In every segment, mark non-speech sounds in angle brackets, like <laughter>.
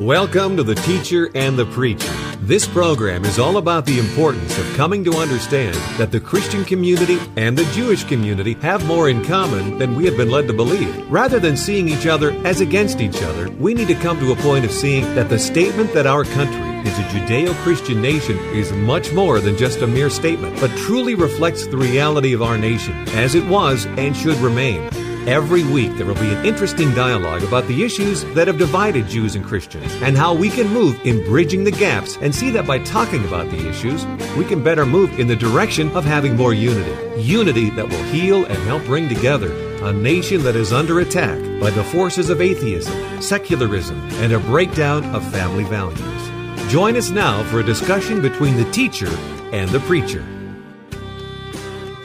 Welcome to The Teacher and the Preacher. This program is all about the importance of coming to understand that the Christian community and the Jewish community have more in common than we have been led to believe. Rather than seeing each other as against each other, we need to come to a point of seeing that the statement that our country is a Judeo Christian nation is much more than just a mere statement, but truly reflects the reality of our nation as it was and should remain. Every week, there will be an interesting dialogue about the issues that have divided Jews and Christians and how we can move in bridging the gaps and see that by talking about the issues, we can better move in the direction of having more unity. Unity that will heal and help bring together a nation that is under attack by the forces of atheism, secularism, and a breakdown of family values. Join us now for a discussion between the teacher and the preacher.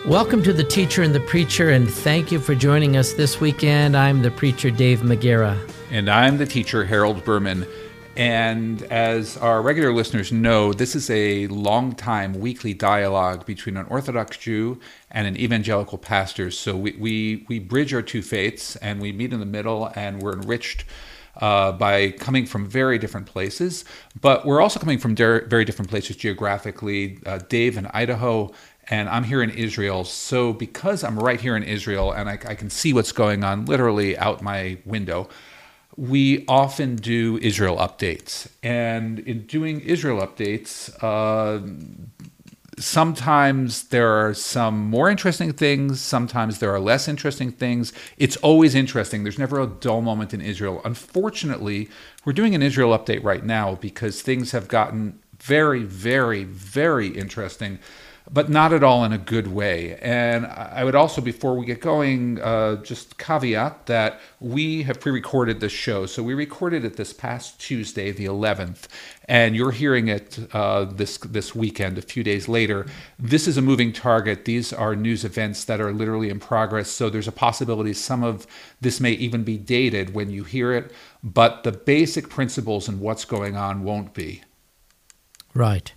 Welcome to The Teacher and the Preacher, and thank you for joining us this weekend. I'm the preacher, Dave McGarrah. And I'm the teacher, Harold Berman. And as our regular listeners know, this is a long time weekly dialogue between an Orthodox Jew and an evangelical pastor. So we, we, we bridge our two faiths and we meet in the middle, and we're enriched uh, by coming from very different places. But we're also coming from very different places geographically. Uh, Dave in Idaho, and I'm here in Israel. So, because I'm right here in Israel and I, I, can see what's going on literally out my window, we often do Israel updates. And in doing Israel updates, uh, sometimes there are some more interesting things, sometimes there are less interesting things. It's always interesting. There's never a dull moment in Israel. Unfortunately, we're doing an Israel update right now because things have gotten very, very, very interesting but not at all in a good way. And I would also, before we get going, uh, just caveat that we have pre recorded this show. So we recorded it this past Tuesday, the 11th, and you're hearing it uh, this, this weekend, a few days later. This is a moving target. These are news events that are literally in progress. So there's a possibility some of this may even be dated when you hear it, but the basic principles and what's going on won't be. Right.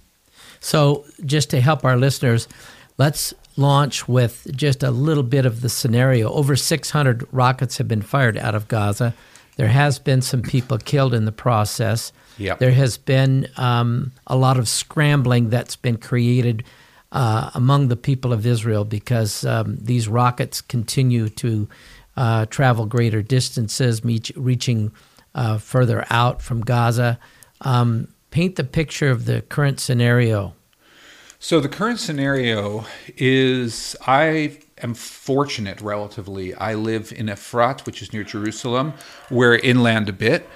So, just to help our listeners, let's launch with just a little bit of the scenario. Over 600 rockets have been fired out of Gaza. There has been some people killed in the process. Yep. There has been um, a lot of scrambling that's been created uh, among the people of Israel because um, these rockets continue to uh, travel greater distances, meet, reaching uh, further out from Gaza. Um, paint the picture of the current scenario. So, the current scenario is I am fortunate relatively. I live in Efrat, which is near Jerusalem. We're inland a bit.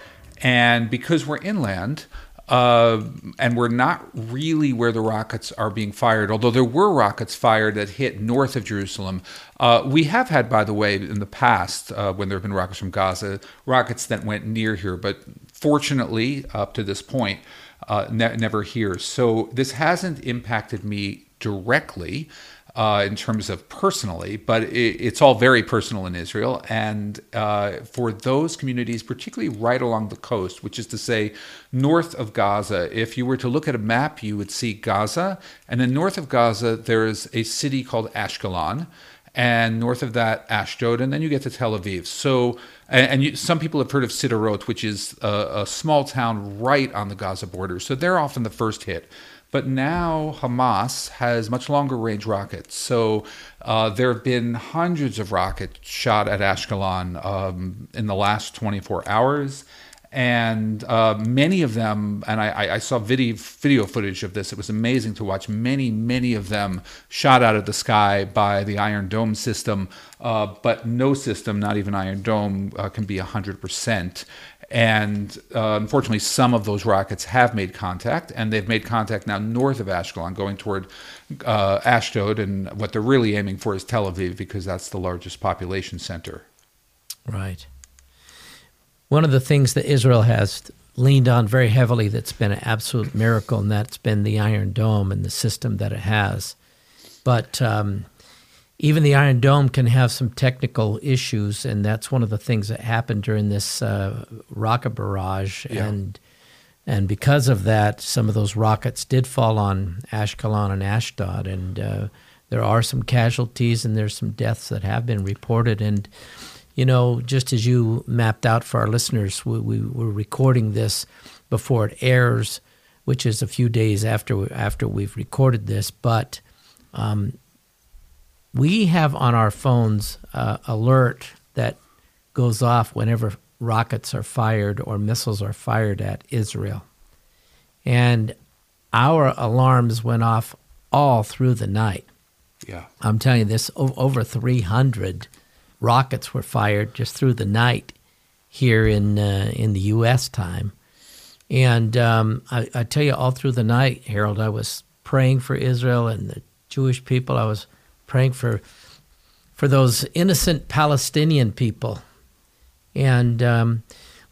And because we're inland, uh, and we're not really where the rockets are being fired, although there were rockets fired that hit north of Jerusalem. Uh, we have had, by the way, in the past, uh, when there have been rockets from Gaza, rockets that went near here. But fortunately, up to this point, uh, ne- never here. So this hasn't impacted me directly. Uh, in terms of personally, but it, it's all very personal in Israel. And uh, for those communities, particularly right along the coast, which is to say, north of Gaza, if you were to look at a map, you would see Gaza. And then north of Gaza, there is a city called Ashkelon. And north of that, Ashdod. And then you get to Tel Aviv. So and, and you, some people have heard of Sderot, which is a, a small town right on the Gaza border. So they're often the first hit. But now Hamas has much longer range rockets. So uh, there have been hundreds of rockets shot at Ashkelon um, in the last 24 hours and uh, many of them, and I, I, saw video video footage of this. It was amazing to watch. Many, many of them shot out of the sky by the Iron Dome system, uh, but no system, not even Iron Dome, uh, can be hundred percent. And uh, unfortunately, some of those rockets have made contact, and they've made contact now north of Ashkelon, going toward uh, Ashdod. And what they're really aiming for is Tel Aviv, because that's the largest population center. Right. One of the things that Israel has leaned on very heavily that's been an absolute miracle, and that's been the Iron Dome and the system that it has. But um, even the Iron Dome can have some technical issues, and that's one of the things that happened during this uh, rocket barrage. Yeah. And and because of that, some of those rockets did fall on Ashkelon and Ashdod, and uh, there are some casualties and there's some deaths that have been reported. And you know, just as you mapped out for our listeners, we, we were recording this before it airs, which is a few days after after we've recorded this. But um, we have on our phones uh, alert that goes off whenever rockets are fired or missiles are fired at Israel, and our alarms went off all through the night. Yeah. I'm telling you, this over 300 rockets were fired just through the night here in uh, in the U.S. time, and um, I, I, tell you, all through the night, Harold, I was praying for Israel and the Jewish people. I was praying for for those innocent Palestinian people, and um,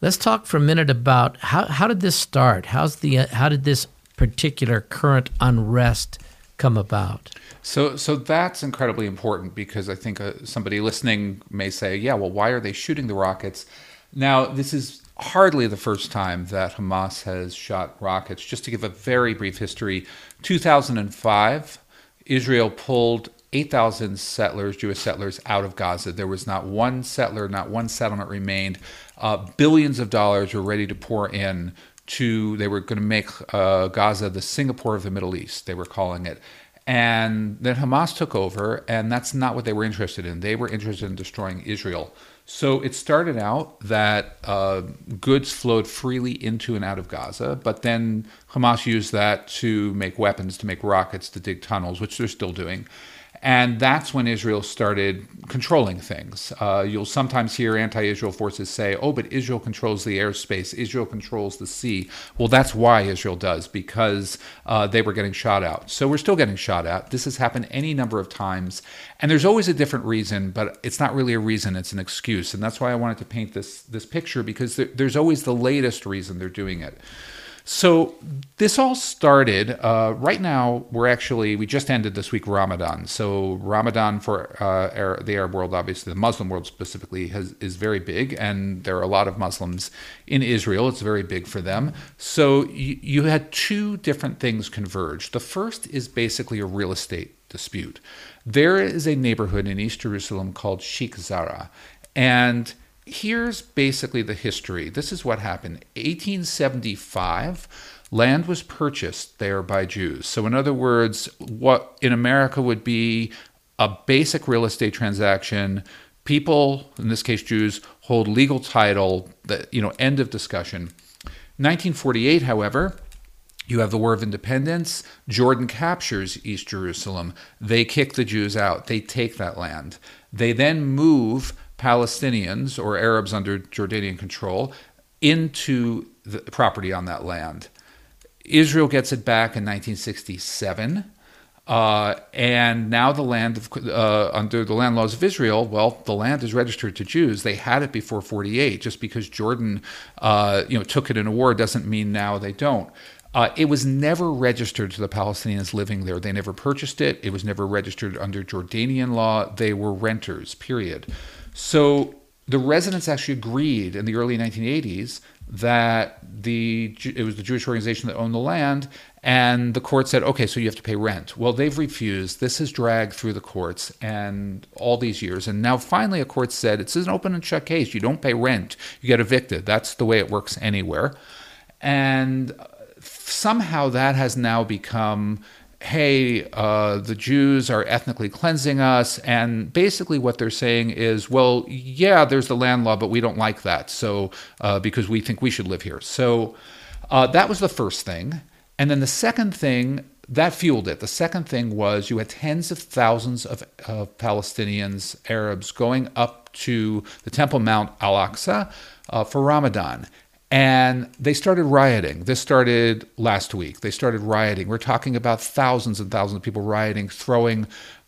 let's talk for a minute about how how did this start? How's the uh, how did this particular current unrest come about? So, so that's incredibly important because I think uh, somebody listening may say, "Yeah, well, why are they shooting the rockets?" Now, this is hardly the first time that Hamas has shot rockets. Just to give a very brief history, 2005, Israel pulled 8,000 settlers, Jewish settlers, out of Gaza. There was not one settler, not one settlement remained. Uh, billions of dollars were ready to pour in to, they were going to make uh, Gaza the Singapore of the Middle East, they were calling it. And then Hamas took over, and that's not what they were interested in. They were interested in destroying Israel. So it started out that uh, goods flowed freely into and out of Gaza, but then Hamas used that to make weapons, to make rockets, to dig tunnels, which they're still doing. And that's when Israel started controlling things. Uh, you'll sometimes hear anti Israel forces say, oh, but Israel controls the airspace, Israel controls the sea. Well, that's why Israel does, because uh, they were getting shot out. So we're still getting shot at. This has happened any number of times. And there's always a different reason, but it's not really a reason, it's an excuse. And that's why I wanted to paint this, this picture, because there, there's always the latest reason they're doing it. So this all started uh, right now. We're actually we just ended this week Ramadan. So Ramadan for uh, the Arab world, obviously the Muslim world specifically, has, is very big, and there are a lot of Muslims in Israel. It's very big for them. So you, you had two different things converge. The first is basically a real estate dispute. There is a neighborhood in East Jerusalem called Sheikh Jarrah, and here's basically the history. This is what happened. 1875, land was purchased there by Jews. So, in other words, what in America would be a basic real estate transaction, people, in this case Jews, hold legal title, that, you know, end of discussion. 1948, however, you have the War of Independence. Jordan captures East Jerusalem. They kick the Jews out. They take that land. They then move Palestinians or Arabs under Jordanian control into the property on that land. Israel gets it back in 1967. Uh, and now the land of, uh, under the land laws of Israel, well, the land is registered to Jews. They had it before 48. Just because Jordan, uh, you know, took it in a war doesn't mean now they don't. Uh, it was never registered to the Palestinians living there. They never purchased it. It was never registered under Jordanian law. They were renters. Period. So the residents actually agreed in the early 1980s that the it was the Jewish organization that owned the land, and the court said, okay, so you have to pay rent. Well, they've refused. This has dragged through the courts and all these years, and now finally a court said it's an open and shut case. You don't pay rent, you get evicted. That's the way it works anywhere, and somehow that has now become hey, uh, the Jews are ethnically cleansing us. And basically, what they're saying is, well, yeah, there's the land law, but we don't like that. So, uh, because we think we should live here. So, uh, that was the first thing. And then the second thing, that fueled it. The second thing was you had tens of thousands of, Palestinians, Arabs, going up to the Temple Mount Al Aqsa uh, for Ramadan. And they started rioting. This started last week. They started rioting. We're talking about thousands and thousands of people rioting, throwing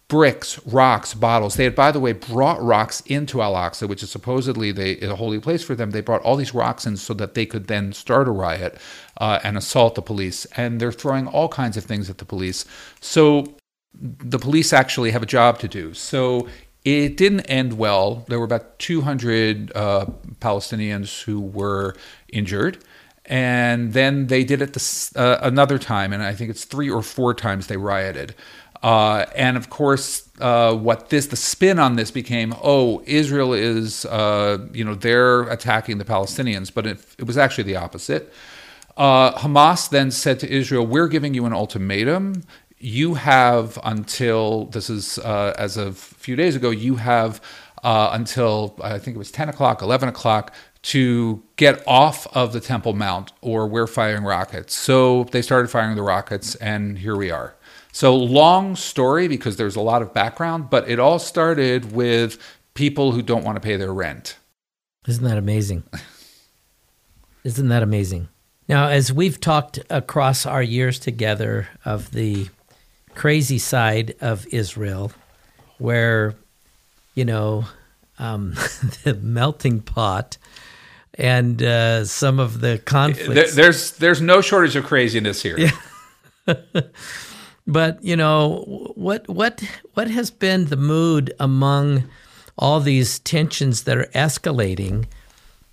bricks, rocks, bottles. They had, by the way, brought rocks into Al Aqsa, which is supposedly they, a holy place for them. They brought all these rocks in so that they could then start a riot uh, and assault the police. And they're throwing all kinds of things at the police. So the police actually have a job to do. So it didn't end well. There were about 200 uh, Palestinians who were injured. And then they did it this, uh, another time, and I think it's three or four times they rioted. Uh, and of course, uh, what this the spin on this became, oh, Israel is, uh, you know, they're attacking the Palestinians, but it, it was actually the opposite. Uh, Hamas then said to Israel, "We're giving you an ultimatum. You have until this is uh, as of a few days ago. You have uh, until I think it was ten o'clock, eleven o'clock." To get off of the Temple Mount, or we're firing rockets. So they started firing the rockets, and here we are. So, long story because there's a lot of background, but it all started with people who don't want to pay their rent. Isn't that amazing? Isn't that amazing? Now, as we've talked across our years together of the crazy side of Israel, where, you know, um, <laughs> the melting pot and uh, some of the conflicts. There, there's there's no shortage of craziness here. Yeah. <laughs> But you know what what what has been the mood among all these tensions that are escalating?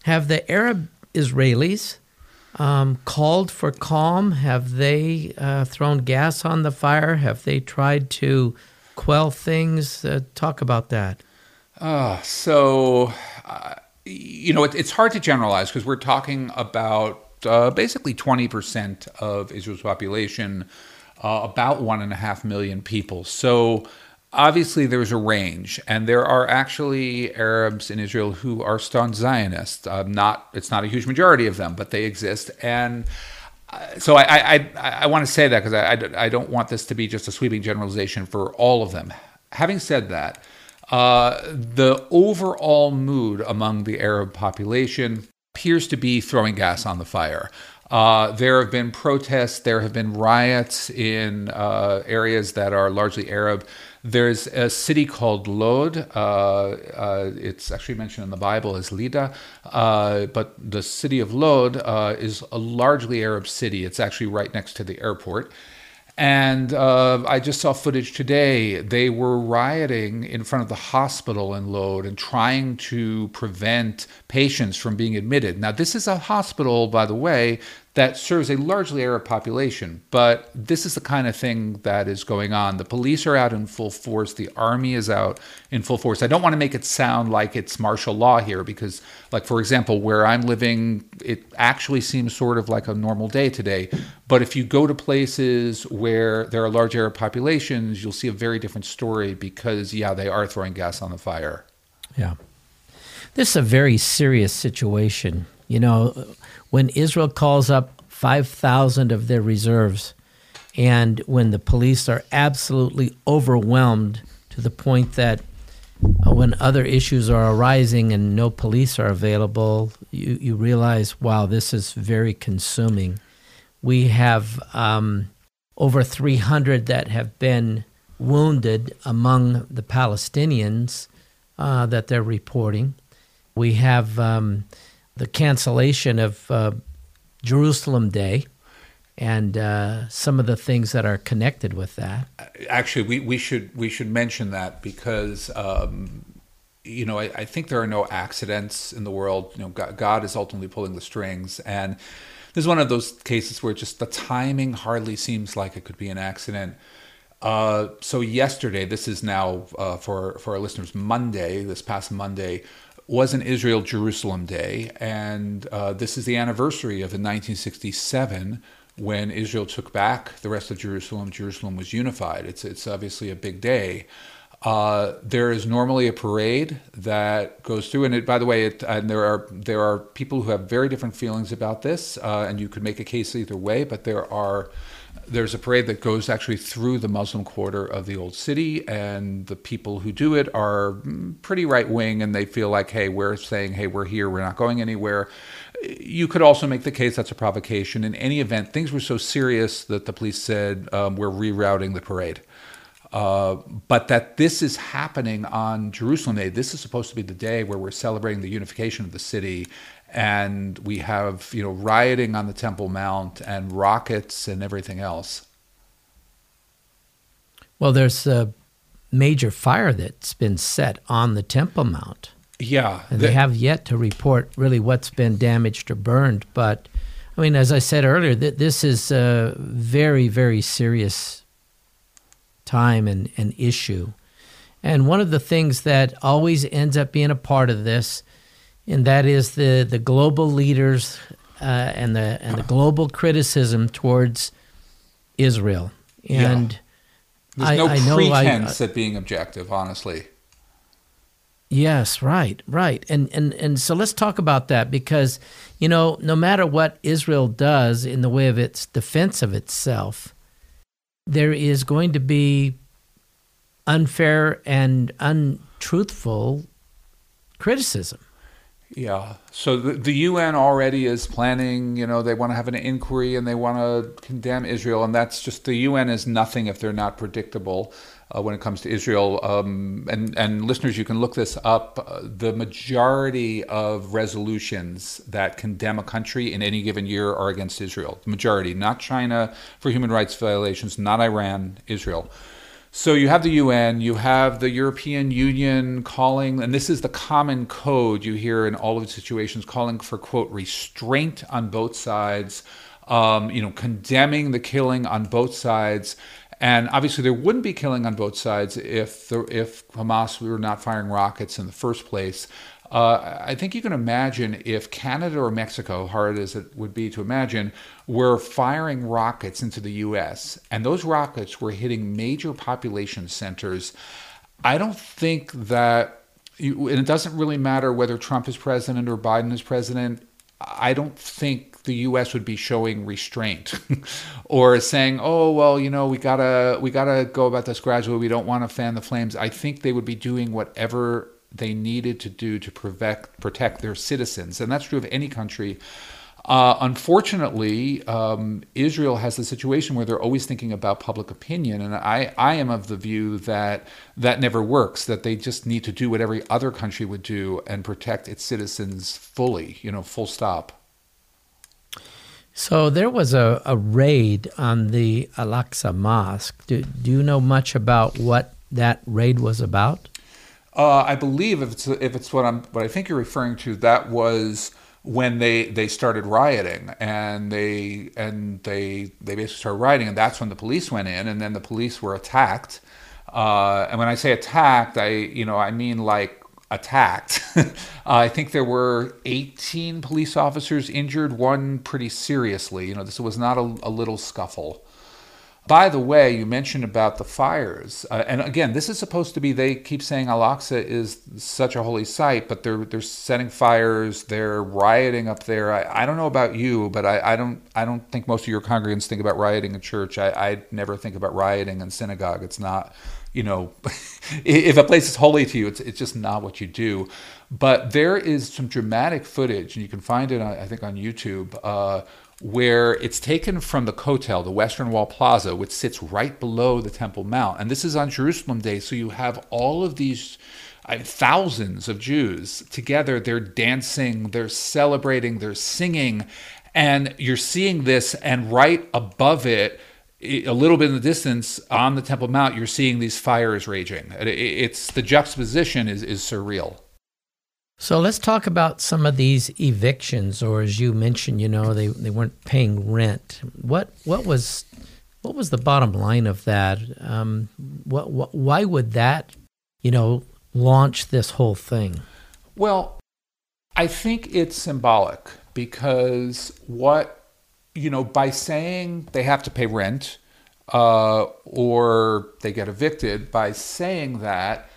Have the Arab Israelis um, called for calm? Have they uh, thrown gas on the fire? Have they tried to quell things? Uh, talk about that. Uh, so, uh, you know, it, it's hard to generalize because we're talking about uh, basically 20% of Israel's population uh, about one and a half million people. So obviously there's a range, and there are actually Arabs in Israel who are staunch Zionists. Uh, not it's not a huge majority of them, but they exist, and uh, so I I, I, I want to say that because I, I, I don't want this to be just a sweeping generalization for all of them. Having said that. Uh, the overall mood among the Arab population appears to be throwing gas on the fire. Uh, there have been protests, there have been riots in uh, areas that are largely Arab. There's a city called Lod. Uh, uh it's actually mentioned in the Bible as Lydda, uh, but the city of Lod uh, is a largely Arab city. It's actually right next to the airport. And uh, I just saw footage today. They were rioting in front of the hospital in Lod and trying to prevent patients from being admitted. Now, this is a hospital, by the way, that serves a largely Arab population. But this is the kind of thing that is going on. The police are out in full force, the army is out in full force. I don't want to make it sound like it's martial law here because, like, for example, where I'm living, it actually seems sort of like a normal day today. But if you go to places where there are large Arab populations, you'll see a very different story because, yeah, they are throwing gas on the fire. Yeah. This is a very serious situation. You know, when Israel calls up 5,000 of their reserves, and when the police are absolutely overwhelmed to the point that uh, when other issues are arising and no police are available, you, you realize, wow, this is very consuming. We have um, over 300 that have been wounded among the Palestinians uh, that they're reporting. We have um, the cancellation of uh, Jerusalem Day and uh, some of the things that are connected with that. Actually, we, we should we should mention that because um, you know I, I, think there are no accidents in the world. You know, God, God, is ultimately pulling the strings, and this is one of those cases where just the timing hardly seems like it could be an accident. Uh, so yesterday, this is now uh, for for our listeners Monday, this past Monday was an Israel Jerusalem Day, and uh, this is the anniversary of in 1967 when Israel took back the rest of Jerusalem. Jerusalem was unified. It's it's obviously a big day. Uh, there is normally a parade that goes through, and it, by the way, it, and there are there are people who have very different feelings about this, uh, and you could make a case either way. But there are there's a parade that goes actually through the Muslim quarter of the old city, and the people who do it are pretty right wing, and they feel like, hey, we're saying, hey, we're here, we're not going anywhere. You could also make the case that's a provocation. In any event, things were so serious that the police said um, we're rerouting the parade. Uh, but that this is happening on Jerusalem Day. This is supposed to be the day where we're celebrating the unification of the city and we have you know rioting on the Temple Mount and rockets and everything else. Well, there's a major fire that's been set on the Temple Mount. Yeah, and they have yet to report really what's been damaged or burned. But I mean, as I said earlier, that this is a very, very serious time and, and issue. And one of the things that always ends up being a part of this, and that is the, the global leaders uh, and the and the global criticism towards Israel. And yeah. there's I, no I know pretense I, at being objective, honestly. Yes, right, right. And and and so let's talk about that because you know, no matter what Israel does in the way of its defense of itself, there is going to be unfair and untruthful criticism. Yeah. So the, the UN already is planning, you know, they want to have an inquiry and they want to condemn Israel. And that's just the UN is nothing if they're not predictable uh, when it comes to Israel. Um, and, and listeners, you can look this up. Uh, the majority of resolutions that condemn a country in any given year are against Israel. The majority, not China for human rights violations, not Iran, Israel. So you have the UN, you have the European Union calling, and this is the common code you hear in all of the situations, calling for quote restraint on both sides, um, you know, condemning the killing on both sides. And obviously, there wouldn't be killing on both sides if the, if Hamas were not firing rockets in the first place. Uh, I think you can imagine if Canada or Mexico, hard as it would be to imagine, were firing rockets into the U.S. and those rockets were hitting major population centers. I don't think that, you, and it doesn't really matter whether Trump is president or Biden is president. I don't think the U.S. would be showing restraint <laughs> or saying, "Oh, well, you know, we gotta we gotta go about this gradually. We don't want to fan the flames." I think they would be doing whatever they needed to do to protect protect their citizens, and that's true of any country. Uh, unfortunately, um, Israel has a situation where they're always thinking about public opinion, and I, I am of the view that that never works. That they just need to do what every other country would do and protect its citizens fully. You know, full stop. So there was a, a raid on the Al Aqsa Mosque. Do, do you know much about what that raid was about? Uh, I believe if it's if it's what I'm what I think you're referring to, that was when they they started rioting and they and they they basically started rioting, and that's when the police went in, and then the police were attacked. Uh, and when I say attacked, I you know I mean like attacked. uh, <laughs> I think there were 18 police officers injured, one pretty seriously. You know, this was not a, a little scuffle. By the way, you mentioned about the fires, uh, and again, this is supposed to be. They keep saying Al Aqsa is such a holy site, but they're they're setting fires, they're rioting up there. I, I don't know about you, but I, I don't I don't think most of your congregants think about rioting in church. I, I never think about rioting in synagogue. It's not, you know, <laughs> if a place is holy to you, it's it's just not what you do. But there is some dramatic footage, and you can find it, I think, on YouTube. Uh, where it's taken from the Kotel, the Western Wall Plaza, which sits right below the Temple Mount. And this is on Jerusalem Day, so you have all of these uh, thousands of Jews together. They're dancing, they're celebrating, they're singing, and you're seeing this, and right above it, a little bit in the distance on the Temple Mount, you're seeing these fires raging. It's the juxtaposition is, is surreal. So let's talk about some of these evictions, or as you mentioned, you know, they, they weren't paying rent. What what was what was the bottom line of that? Um, what, what why would that, you know, launch this whole thing? Well, I think it's symbolic because what you know by saying they have to pay rent uh, or they get evicted by saying that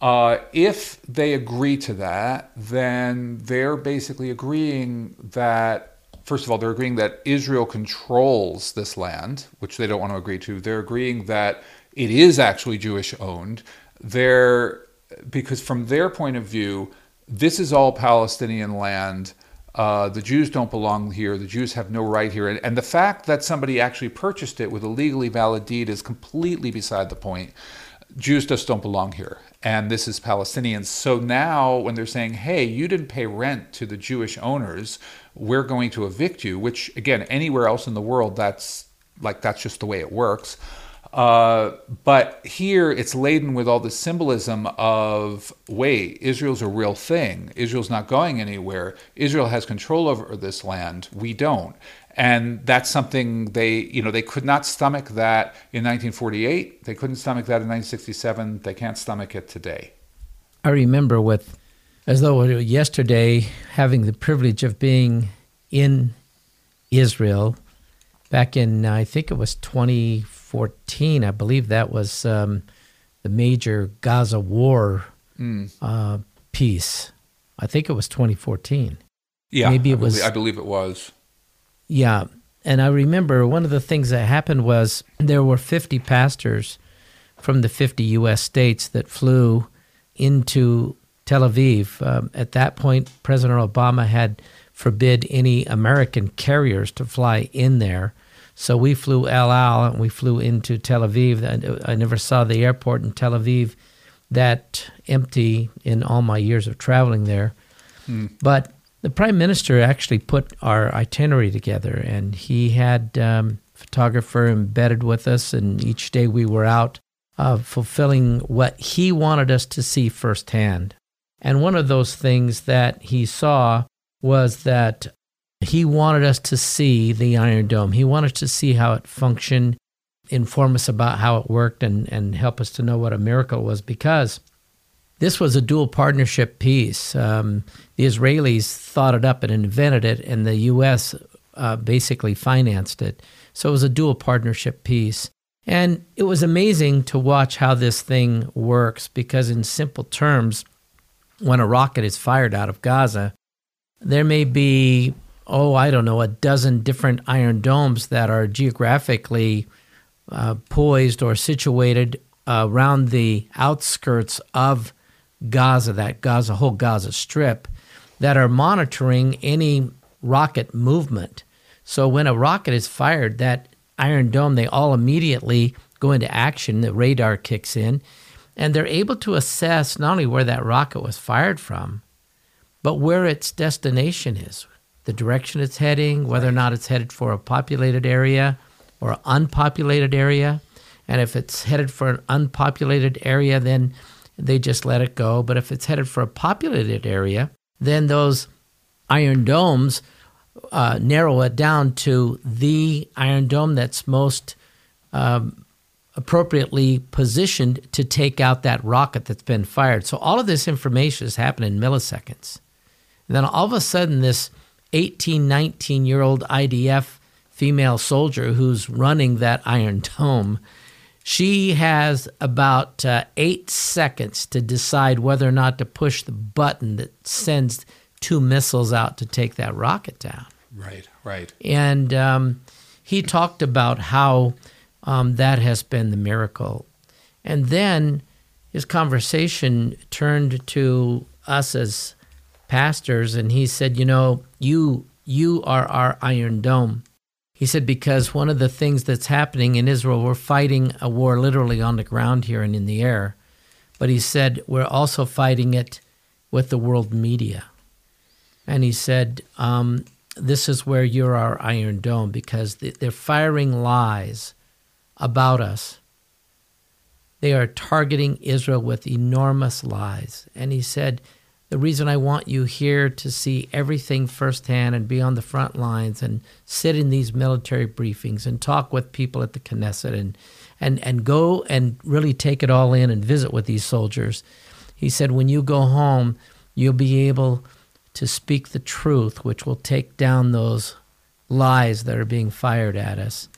uh, if they agree to that, then they're basically agreeing that, first of all, they're agreeing that Israel controls this land, which they don't want to agree to. They're agreeing that it is actually Jewish owned. They're, because from their point of view, this is all Palestinian land. Uh, the Jews don't belong here. The Jews have no right here. And, and the fact that somebody actually purchased it with a legally valid deed is completely beside the point. Jews just don't belong here and this is Palestinians. So now, when they're saying, hey, you didn't pay rent to the Jewish owners, we're going to evict you, which, again, anywhere else in the world, that's like that's just the way it works. Uh, but here it's laden with all the symbolism of wait, Israel's a real thing. Israel's not going anywhere. Israel has control over this land. We don't. And that's something they, you know, they could not stomach that in 1948. They couldn't stomach that in 1967. They can't stomach it today. I remember with, as though it was yesterday, having the privilege of being in Israel back in, I think it was 2014. I believe that was um, the major Gaza war Mm. uh, piece. I think it was 2014. Yeah, Maybe it I believe, was- I believe it was. Yeah. And I remember one of the things that happened was there were 50 pastors from the 50 U.S. states that flew into Tel Aviv. Um, at that point, President Obama had forbid any American carriers to fly in there. So we flew El Al and we flew into Tel Aviv. I, I never saw the airport in Tel Aviv that empty in all my years of traveling there. But the prime minister actually put our itinerary together, and he had um, photographer embedded with us, and each day we were out uh, fulfilling what he wanted us to see firsthand. And one of those things that he saw was that he wanted us to see the Iron Dome. He wanted to see how it functioned, inform us about how it worked, and, and help us to know what a miracle was because this was a dual partnership piece. Um, the Israelis thought it up and invented it, and the U.S. Uh, basically financed it. So it was a dual partnership piece. And it was amazing to watch how this thing works because, in simple terms, when a rocket is fired out of Gaza, there may be, oh, I don't know, a dozen different iron domes that are geographically uh, poised or situated uh, around the outskirts of Gaza, that Gaza, whole Gaza Strip, that are monitoring any rocket movement. So when a rocket is fired, that Iron Dome, they all immediately go into action. The radar kicks in, and they're able to assess not only where that rocket was fired from, but where its destination is, the direction it's heading, whether or not it's headed for a populated area or unpopulated area. And if it's headed for an unpopulated area, then they just let it go. But if it's headed for a populated area, then those iron domes uh, narrow it down to the iron dome that's most um, appropriately positioned to take out that rocket that's been fired. So all of this information is happening in milliseconds. And then all of a sudden, this 18, 19 year old IDF female soldier who's running that iron dome, she has about uh, eight seconds to decide whether or not to push the button that sends two missiles out to take that rocket down. Right, right. And um, he talked about how um, that has been the miracle. And then his conversation turned to us as pastors, and he said, "You know, you you are our Iron Dome." He said because one of the things that's happening in Israel, we're fighting a war literally on the ground here and in the air, but he said we're also fighting it with the world media. And he said, um, "This is where you're our Iron Dome because they- they're firing lies about us." They are targeting Israel with enormous lies. And he said, The reason I want you here to see everything firsthand and be on the front lines and sit in these military briefings and talk with people at the Knesset and, and, and go and really take it all in and visit with these soldiers. He said, When you go home, you'll be able to speak the truth, which will take down those lies that are being fired at us.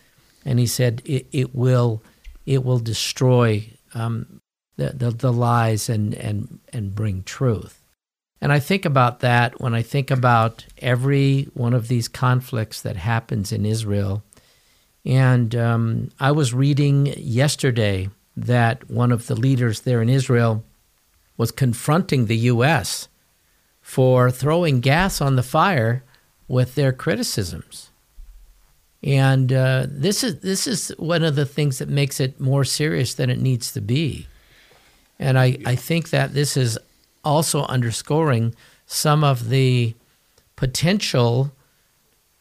And he said, It, it will it will destroy um, the, the, the lies and, and, and bring truth. And I think about that when I think about every one of these conflicts that happens in Israel. And um, I was reading yesterday that one of the leaders there in Israel was confronting the U.S. for throwing gas on the fire with their criticisms. And uh, this is this is one of the things that makes it more serious than it needs to be. And I, I think that this is also underscoring some of the potential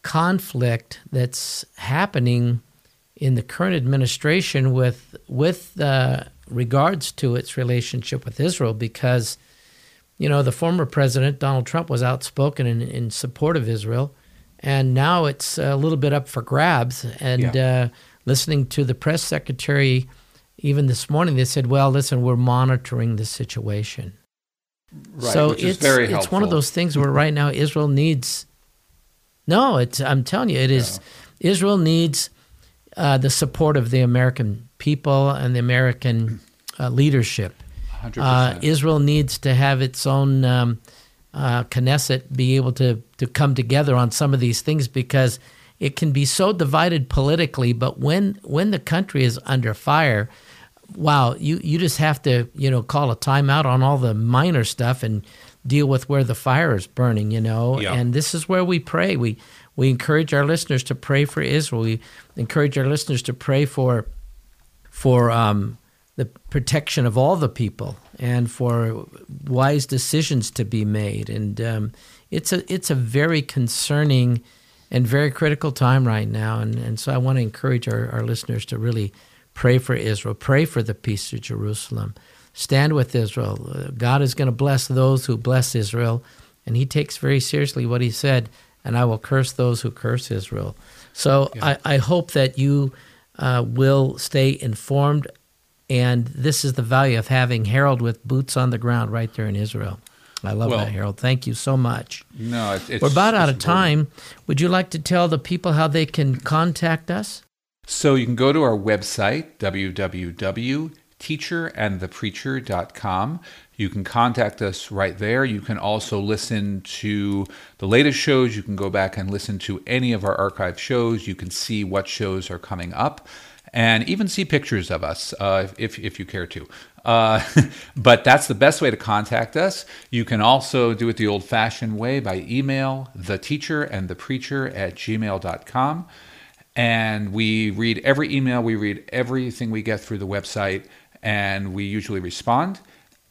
conflict that's happening in the current administration with with uh, regards to its relationship with Israel because you know the former president Donald Trump was outspoken in, in support of Israel and now it's a little bit up for grabs and Yeah. uh, listening to the press secretary even this morning they said well listen we're monitoring the situation Right, so it's it's one of those things where right now Israel needs. No, it's I'm telling you, it is. Israel needs uh, the support of the American people and the American uh, leadership. 100%. Uh, Israel needs to have its own um, uh, Knesset be able to to come together on some of these things because it can be so divided politically. But when when the country is under fire, wow, you you just have to you know call a timeout on all the minor stuff and deal with where the fire is burning. You know, Yeah. and this is where we pray. We we encourage our listeners to pray for Israel. We encourage our listeners to pray for for um, the protection of all the people and for wise decisions to be made. And um, it's a it's a very concerning and very critical time right now. And, and so I want to encourage our, our listeners to really pray for Israel, pray for the peace of Jerusalem, stand with Israel. God is going to bless those who bless Israel, and He takes very seriously what He said. And I will curse those who curse Israel. So I, I hope that you uh, will stay informed. And this is the value of having Harold with boots on the ground right there in Israel. I love Well- that, Harold. Thank you so much. no, it's, it's We're about out of important. time. Would you like to tell the people how they can contact us? So you can go to our website, www.teacherandthepreacher.com. You can contact us right there. You can also listen to the latest shows. You can go back and listen to any of our archive shows. You can see what shows are coming up and even see pictures of us uh, if, if you care to. Uh, <laughs> but that's the best way to contact us. You can also do it the old fashioned way by email, theteacherandthepreacher at gmail.com. And we read every email, we read everything we get through the website, and we usually respond.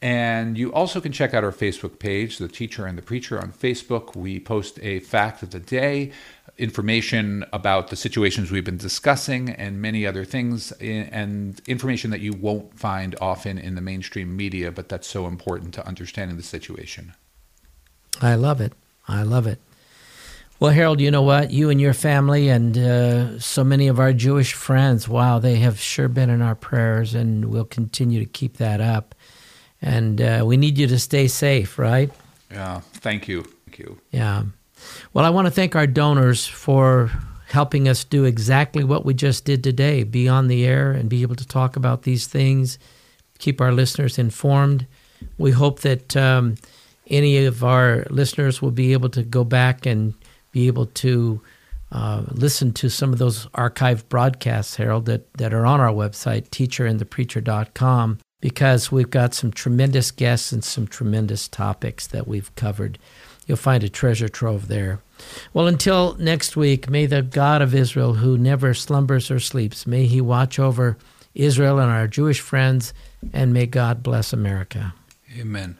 And you also can check out our Facebook page, The Teacher and the Preacher, on Facebook. We post a fact of the day, information about the situations we've been discussing, and many other things, and information that you won't find often in the mainstream media, but that's so important to understanding the situation. I love it. I love it. Well, Harold, you know what? You and your family and uh, so many of our Jewish friends, wow, they have sure been in our prayers, and we'll continue to keep that up. And uh, we need you to stay safe, right? Yeah, thank you. Thank you. Yeah. Well, I want to thank our donors for helping us do exactly what we just did today be on the air and be able to talk about these things, keep our listeners informed. We hope that um, any of our listeners will be able to go back and be able to uh, listen to some of those archived broadcasts, Harold, that, that are on our website, teacherandthepreacher.com, because we've got some tremendous guests and some tremendous topics that we've covered. You'll find a treasure trove there. Well, until next week, may the God of Israel, who never slumbers or sleeps, may he watch over Israel and our Jewish friends, and may God bless America. Amen.